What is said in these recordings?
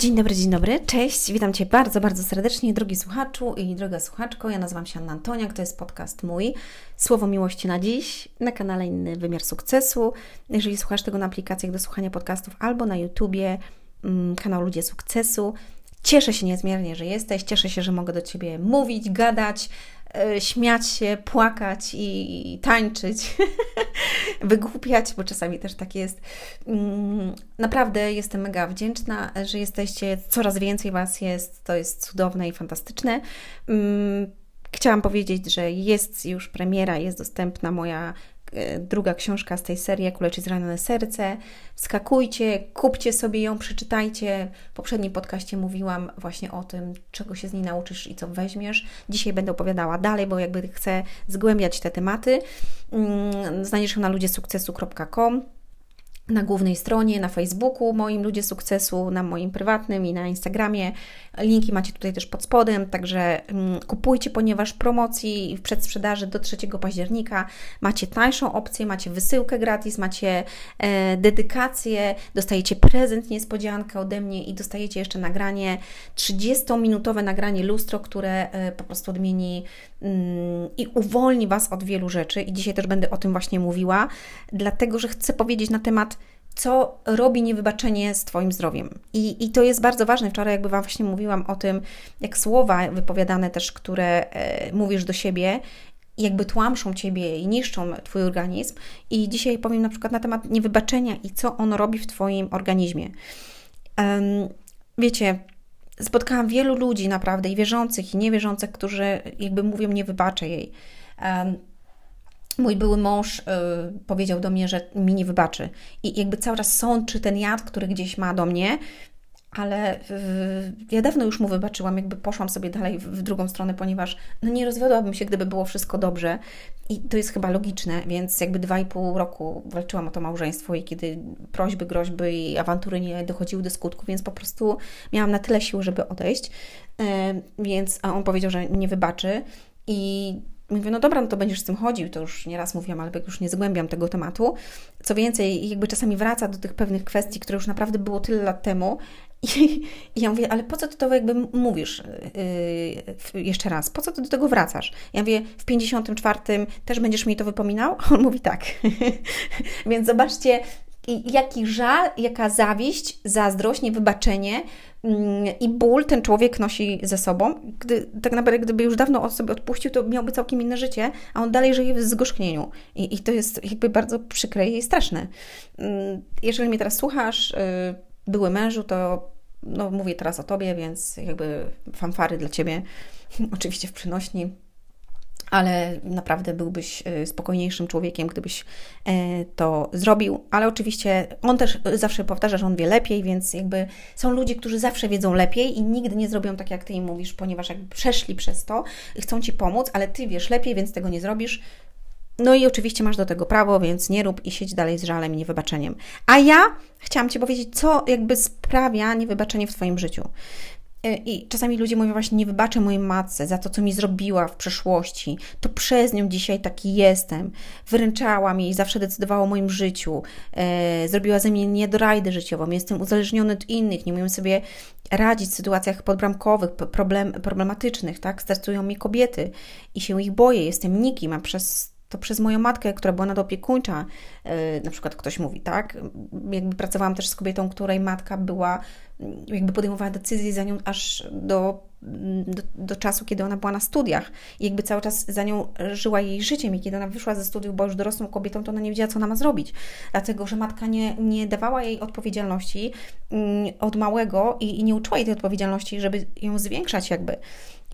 Dzień dobry, dzień dobry, cześć, witam Cię bardzo, bardzo serdecznie, drogi słuchaczu i droga słuchaczko. Ja nazywam się Anna Antoniak, to jest podcast mój Słowo Miłości na dziś na kanale Inny Wymiar Sukcesu. Jeżeli słuchasz tego na aplikacjach do słuchania podcastów albo na YouTubie, mm, kanał Ludzie Sukcesu, Cieszę się niezmiernie, że jesteś, cieszę się, że mogę do Ciebie mówić, gadać, śmiać się, płakać i tańczyć, wygłupiać, bo czasami też tak jest. Mm, naprawdę jestem mega wdzięczna, że jesteście, coraz więcej Was jest, to jest cudowne i fantastyczne. Mm, chciałam powiedzieć, że jest już premiera, jest dostępna moja E, druga książka z tej serii, Jak uleczyć zranione serce. Wskakujcie, kupcie sobie ją, przeczytajcie. W poprzednim podcaście mówiłam właśnie o tym, czego się z niej nauczysz i co weźmiesz. Dzisiaj będę opowiadała dalej, bo jakby chcę zgłębiać te tematy. Mm, znajdziesz ją na ludziesukcesu.com na głównej stronie, na Facebooku moim Ludzie Sukcesu, na moim prywatnym i na Instagramie. Linki macie tutaj też pod spodem, także mm, kupujcie, ponieważ promocji w przedsprzedaży do 3 października macie tańszą opcję, macie wysyłkę gratis, macie e, dedykację, dostajecie prezent niespodziankę ode mnie i dostajecie jeszcze nagranie, 30-minutowe nagranie lustro, które e, po prostu odmieni mm, i uwolni Was od wielu rzeczy i dzisiaj też będę o tym właśnie mówiła, dlatego, że chcę powiedzieć na temat co robi niewybaczenie z Twoim zdrowiem. I, I to jest bardzo ważne. Wczoraj jakby Wam właśnie mówiłam o tym, jak słowa wypowiadane też, które e, mówisz do siebie, jakby tłamszą Ciebie i niszczą Twój organizm. I dzisiaj powiem na przykład na temat niewybaczenia i co ono robi w Twoim organizmie. Um, wiecie, spotkałam wielu ludzi naprawdę i wierzących, i niewierzących, którzy jakby mówią, nie wybaczę jej. Um, mój były mąż y, powiedział do mnie, że mi nie wybaczy. I jakby cały czas sączy ten jad, który gdzieś ma do mnie, ale y, ja dawno już mu wybaczyłam, jakby poszłam sobie dalej w, w, drugą stronę, ponieważ no nie rozwiodłabym się, gdyby było wszystko dobrze. I to jest chyba logiczne, więc jakby dwa i pół roku walczyłam o to małżeństwo i kiedy prośby, groźby i awantury nie dochodziły do skutku, więc po prostu miałam na tyle sił, żeby odejść. Y, więc a on powiedział, że nie wybaczy. I mówię, no dobra, no to będziesz z tym chodził, to już nieraz mówiłam, ale już nie zgłębiam tego tematu. Co więcej, jakby czasami wraca do tych pewnych kwestii, które już naprawdę było tyle lat temu i, i ja mówię, ale po co ty to jakby mówisz yy, jeszcze raz? Po co ty do tego wracasz? Ja mówię, w 54 też będziesz mi to wypominał? On mówi tak. Więc zobaczcie, jaki żal, jaka zawiść, zazdrość, niewybaczenie Mm, i ból ten człowiek nosi ze sobą. Gdy, tak naprawdę, gdyby już dawno on sobie odpuścił, to miałby całkiem inne życie, a on dalej żyje w zgorzknieniu. I, i to jest jakby bardzo przykre i straszne. Mm, jeżeli mnie teraz słuchasz, y, były mężu, to no, mówię teraz o Tobie, więc jakby fanfary dla Ciebie, oczywiście w przynośni ale naprawdę byłbyś e, spokojniejszym człowiekiem, gdybyś e, to zrobił. Ale oczywiście on też zawsze powtarza, że on wie lepiej, więc jakby są ludzie, którzy zawsze wiedzą lepiej i nigdy nie zrobią tak, jak ty im mówisz, ponieważ jakby przeszli przez to chcą ci pomóc, ale ty wiesz lepiej, więc tego nie zrobisz. No i oczywiście masz do tego prawo, więc nie rób i siedź dalej z żalem i niewybaczeniem. A ja chciałam Ci powiedzieć, co jakby sprawia niewybaczenie w Twoim życiu. E, I czasami ludzie mówią właśnie, nie wybaczę mojej matce za to, co mi zrobiła w przeszłości. To przez nią dzisiaj taki jestem. Wyręczała mi i zawsze decydowała o moim życiu. E, zrobiła ze mnie niedorajdę życiową. Jestem uzależniony od innych. Nie umiem sobie radzić w sytuacjach podbramkowych, problem, problematycznych. Tak? Stresują mnie kobiety i się ich boję. Jestem nikim, a przez to przez moją matkę, która była nadopiekuńcza, yy, na przykład ktoś mówi, tak? Jakby pracowałam też z kobietą, której matka była, jakby podejmowała decyzje za nią aż do, do, do, czasu, kiedy ona była na studiach. I jakby cały czas za nią żyła jej życiem. I kiedy ona wyszła ze studiów, była już dorosłą kobietą, to ona nie wiedziała, co ona ma zrobić. Dlatego, że matka nie, nie dawała jej odpowiedzialności yy, od małego i, i, nie uczyła jej tej odpowiedzialności, żeby ją zwiększać jakby.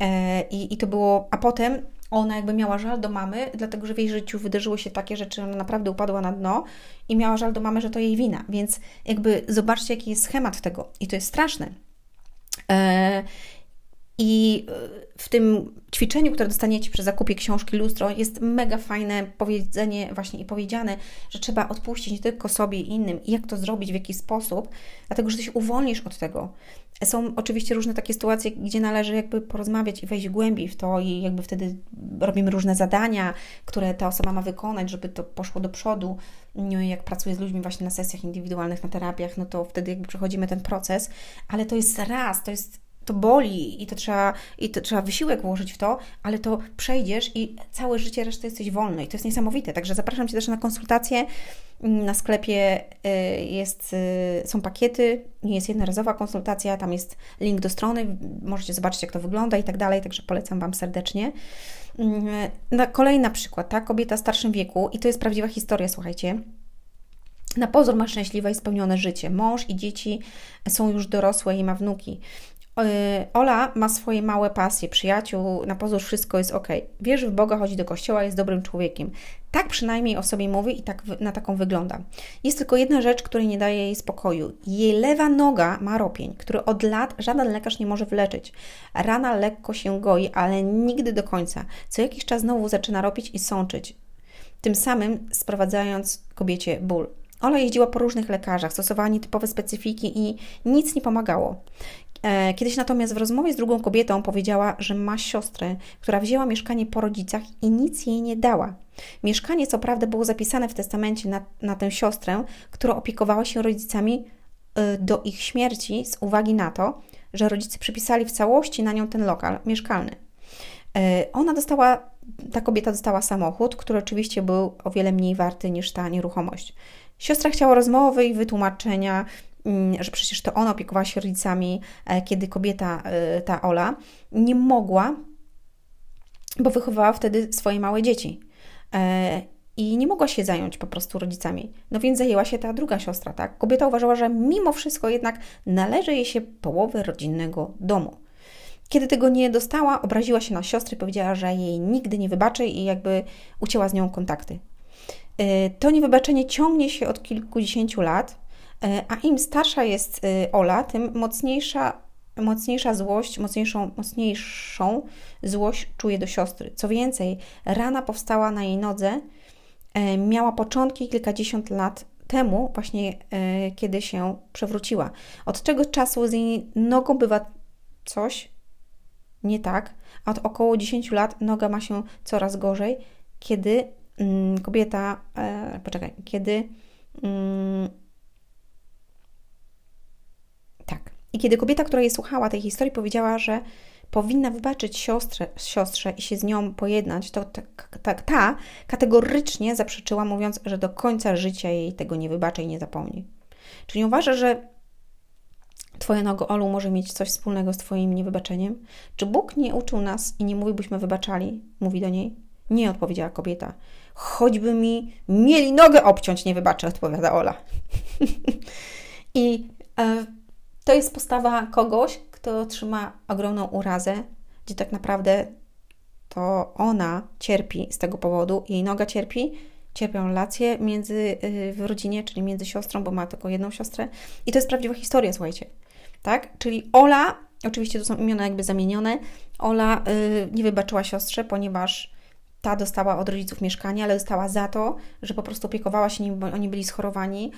Yy, I to było, a potem ona jakby miała żal do mamy, dlatego że w jej życiu wydarzyły się takie rzeczy, ona naprawdę upadła na dno i miała żal do mamy, że to jej wina. Więc jakby zobaczcie, jaki jest schemat tego. I to jest straszne. I y, w tym ćwiczeniu, które dostaniecie przy zakupie książki Lustro, jest mega fajne powiedzenie właśnie i powiedziane, że trzeba odpuścić nie tylko sobie i innym i jak to zrobić, w jaki sposób, dlatego że ty się uwolnisz od tego. Są oczywiście różne takie sytuacje, gdzie należy jakby porozmawiać i wejść głębiej w to i jakby wtedy robimy różne zadania, które ta osoba ma wykonać, żeby to poszło do przodu. Jak pracuję z ludźmi właśnie na sesjach indywidualnych, na terapiach, no to wtedy jakby przechodzimy ten proces, ale to jest raz, to jest to boli i to trzeba, i to trzeba wysiłek włożyć w to, ale to przejdziesz i całe życie resztę jesteś wolny i to jest niesamowite. Także zapraszam Cię też na konsultacje. Na sklepie y, jest, y, są pakiety, nie jest jednorazowa konsultacja, tam jest link do strony, możecie zobaczyć jak to wygląda i tak dalej, także polecam Wam serdecznie. Mm, kolejna przykład, tak, kobieta w starszym wieku i to jest prawdziwa historia, słuchajcie. Na pozór ma szczęśliwe i spełnione życie. Mąż i dzieci są już dorosłe i ma wnuki. Y, Ola ma swoje małe pasje, przyjaciół, na pozór wszystko jest ok. Wierzy w Boga, chodzi do kościoła, jest dobrym człowiekiem. Tak przynajmniej o sobie mówi i tak na taką wygląda. Jest tylko jedna rzecz, której nie daje jej spokoju. Jej lewa noga ma ropień, który od lat żaden lekarz nie może wyleczyć. Rana lekko się goi, ale nigdy do końca. Co jakiś czas znowu zaczyna ropić i sączyć, tym samym sprowadzając kobiecie ból. Ola jeździła po różnych lekarzach, stosowała nietypowe specyfiki i nic nie pomagało. E, kiedyś natomiast w rozmowie z drugą kobietą powiedziała, że ma siostrę, która wzięła mieszkanie po rodzicach i nic jej nie dała. Mieszkanie, co prawda, było zapisane w testamencie na, na tę siostrę, która opiekowała się rodzicami e, do ich śmierci z uwagi na to, że rodzice przypisali w całości na nią ten lokal mieszkalny. E, ona dostała, ta kobieta dostała samochód, który oczywiście był o wiele mniej warty niż ta nieruchomość. Siostra chciała rozmowy i wytłumaczenia, że przecież to ona opiekowała się rodzicami, e, kiedy kobieta, e, ta Ola, nie mogła, bo wychowywała wtedy swoje małe dzieci. E, I nie mogła się zająć po prostu rodzicami. No więc zajęła się ta druga siostra, tak? Kobieta uważała, że mimo wszystko jednak należy jej się połowy rodzinnego domu. Kiedy tego nie dostała, obraziła się na siostrę, powiedziała, że jej nigdy nie wybaczy i jakby ucięła z nią kontakty. To niewybaczenie ciągnie się od kilkudziesięciu lat, a im starsza jest y, Ola, tym mocniejsza, mocniejsza złość, mocniejszą, mocniejszą złość czuje do siostry. Co więcej, rana powstała na jej nodze, e, miała początki kilkadziesiąt lat temu, właśnie e, kiedy się przewróciła. Od czego czasu z jej nogą bywa coś nie tak, a od około 10 lat noga ma się coraz gorzej, kiedy mm, kobieta, e, poczekaj, kiedy mm, I kiedy kobieta, która jej słuchała tej historii, powiedziała, że powinna wybaczyć siostrze, siostrze i się z nią pojednać, to ta, ta, ta kategorycznie zaprzeczyła, mówiąc, że do końca życia jej tego nie wybaczy i nie zapomni. Czy nie uważa, że Twoja nogo Olu może mieć coś wspólnego z Twoim niewybaczeniem? Czy Bóg nie uczył nas i nie mówi, byśmy wybaczali? Mówi do niej. Nie, odpowiedziała kobieta. Choćby mi mieli nogę obciąć, nie wybaczę, odpowiada Ola. I e, to jest postawa kogoś, kto trzyma ogromną urazę, gdzie tak naprawdę to ona cierpi z tego powodu, jej noga cierpi, cierpią relacje między, y, w rodzinie, czyli między siostrą, bo ma tylko jedną siostrę. I to jest prawdziwa historia, słuchajcie. Tak? Czyli Ola, oczywiście to są imiona jakby zamienione, Ola yy, nie wybaczyła siostrze, ponieważ ta dostała od rodziców mieszkanie, ale dostała za to, że po prostu opiekowała się nimi, bo oni byli schorowani,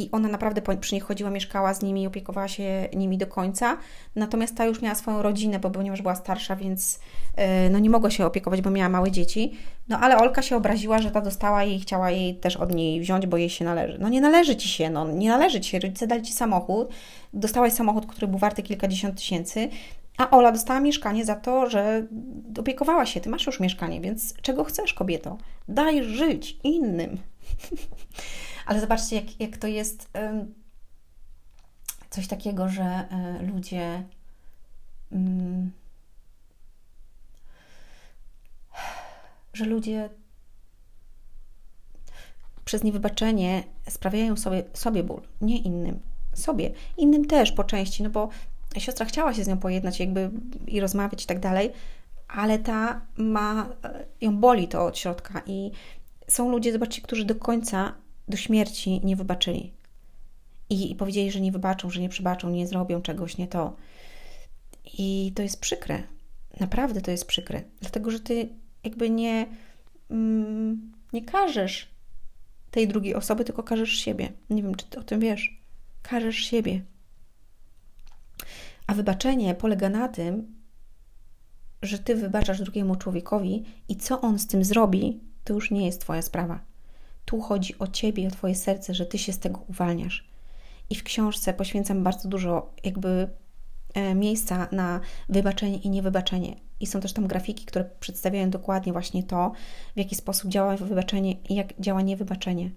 i ona naprawdę przy nich chodziła, mieszkała z nimi opiekowała się nimi do końca. Natomiast ta już miała swoją rodzinę, bo ponieważ była starsza, więc e, no nie mogła się opiekować, bo miała małe dzieci. No ale Olka się obraziła, że ta dostała jej i chciała jej też od niej wziąć, bo jej się należy. No nie należy ci się, no nie należy ci się. Rodzice dali ci samochód, dostałaś samochód, który był warty kilkadziesiąt tysięcy, a Ola dostała mieszkanie za to, że opiekowała się. Ty masz już mieszkanie, więc czego chcesz, kobieto? Daj żyć innym. Ale zobaczcie, jak, jak to jest coś takiego, że e, ludzie mm, że ludzie przez niewybaczenie sprawiają sobie, sobie ból, nie innym, sobie. Innym też po części, no bo siostra chciała się z nią pojednać jakby i rozmawiać i tak dalej, ale ta ma, e, ją boli to od środka i są ludzie, zobaczcie, którzy do końca do śmierci nie wybaczyli. I, I powiedzieli, że nie wybaczą, że nie przebaczą, nie zrobią czegoś, nie to. I to jest przykre. Naprawdę to jest przykre. Dlatego, że ty jakby nie, mm, nie każesz tej drugiej osoby, tylko każesz siebie. Nie wiem, czy ty o tym wiesz. Każesz siebie. A wybaczenie polega na tym, że ty wybaczasz drugiemu człowiekowi i co on z tym zrobi, to już nie jest twoja sprawa. Tu chodzi o ciebie, o twoje serce, że ty się z tego uwalniasz. I w książce poświęcam bardzo dużo jakby e, miejsca na wybaczenie i niewybaczenie. I są też tam grafiki, które przedstawiają dokładnie właśnie to, w jaki sposób działa wybaczenie i jak działa niewybaczenie.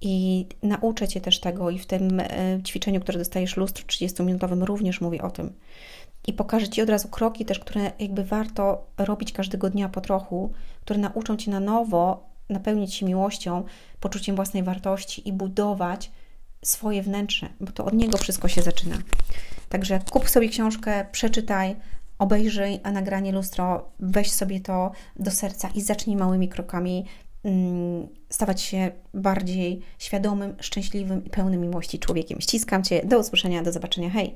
I nauczę Cię też tego i w tym e, ćwiczeniu, które dostajesz lustro 30-minutowym również mówię o tym. I pokażę Ci od razu kroki też, które jakby warto robić każdego dnia po trochu, które nauczą Cię na nowo napełnić się miłością, poczuciem własnej wartości i budować swoje wnętrze, bo to od niego wszystko się zaczyna. Także kup sobie książkę, przeczytaj, obejrzyj nagranie lustro, weź sobie to do serca i zacznij małymi krokami mm, stawać się bardziej świadomym, szczęśliwym i pełnym miłości człowiekiem. Ściskam Cię, do usłyszenia, do zobaczenia, hej!